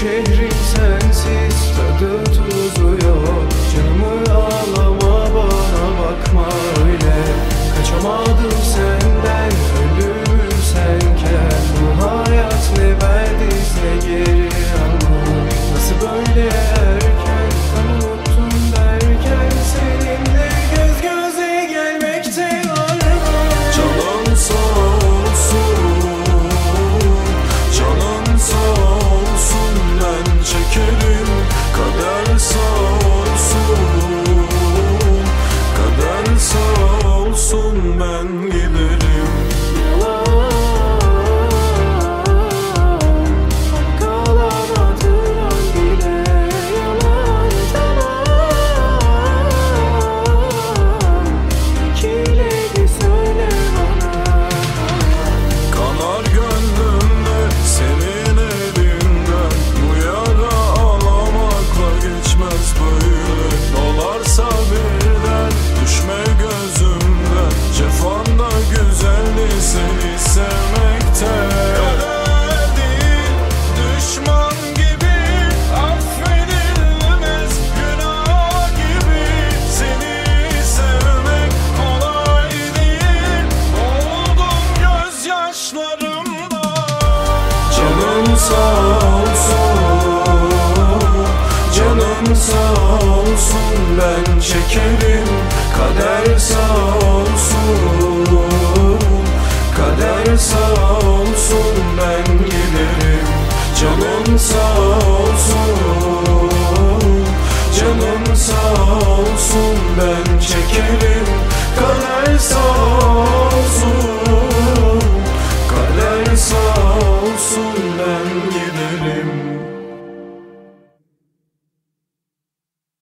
şehrin sensiz tadı tuzu yok. Canımı ağlama bana bakma öyle. Kaçamadım senden ölümüm senken. Bu hayat ne verdiz ne geri alma Nasıl böyle Kaderim sağ olsun ben çekerim. Kader sağ olsun Kader sağ olsun ben giderim. Canım sağ olsun.